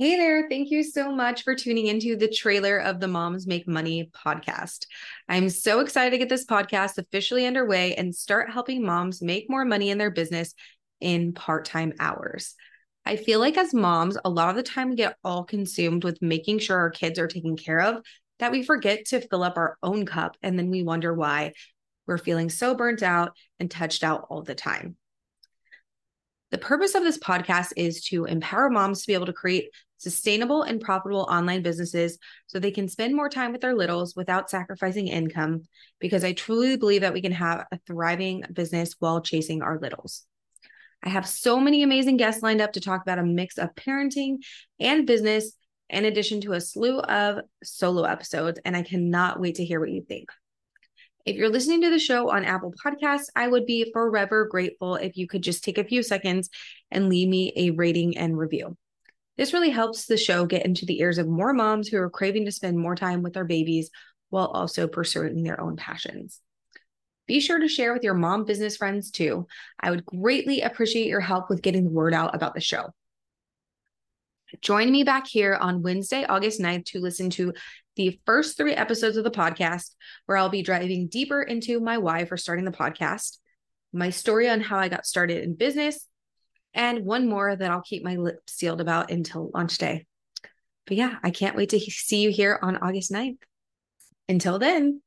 Hey there. Thank you so much for tuning into the trailer of the Moms Make Money podcast. I'm so excited to get this podcast officially underway and start helping moms make more money in their business in part time hours. I feel like as moms, a lot of the time we get all consumed with making sure our kids are taken care of that we forget to fill up our own cup. And then we wonder why we're feeling so burnt out and touched out all the time. The purpose of this podcast is to empower moms to be able to create sustainable and profitable online businesses so they can spend more time with their littles without sacrificing income. Because I truly believe that we can have a thriving business while chasing our littles. I have so many amazing guests lined up to talk about a mix of parenting and business, in addition to a slew of solo episodes. And I cannot wait to hear what you think. If you're listening to the show on Apple Podcasts, I would be forever grateful if you could just take a few seconds and leave me a rating and review. This really helps the show get into the ears of more moms who are craving to spend more time with their babies while also pursuing their own passions. Be sure to share with your mom business friends too. I would greatly appreciate your help with getting the word out about the show. Join me back here on Wednesday, August 9th to listen to the first three episodes of the podcast, where I'll be diving deeper into my why for starting the podcast, my story on how I got started in business, and one more that I'll keep my lips sealed about until launch day. But yeah, I can't wait to see you here on August 9th. Until then,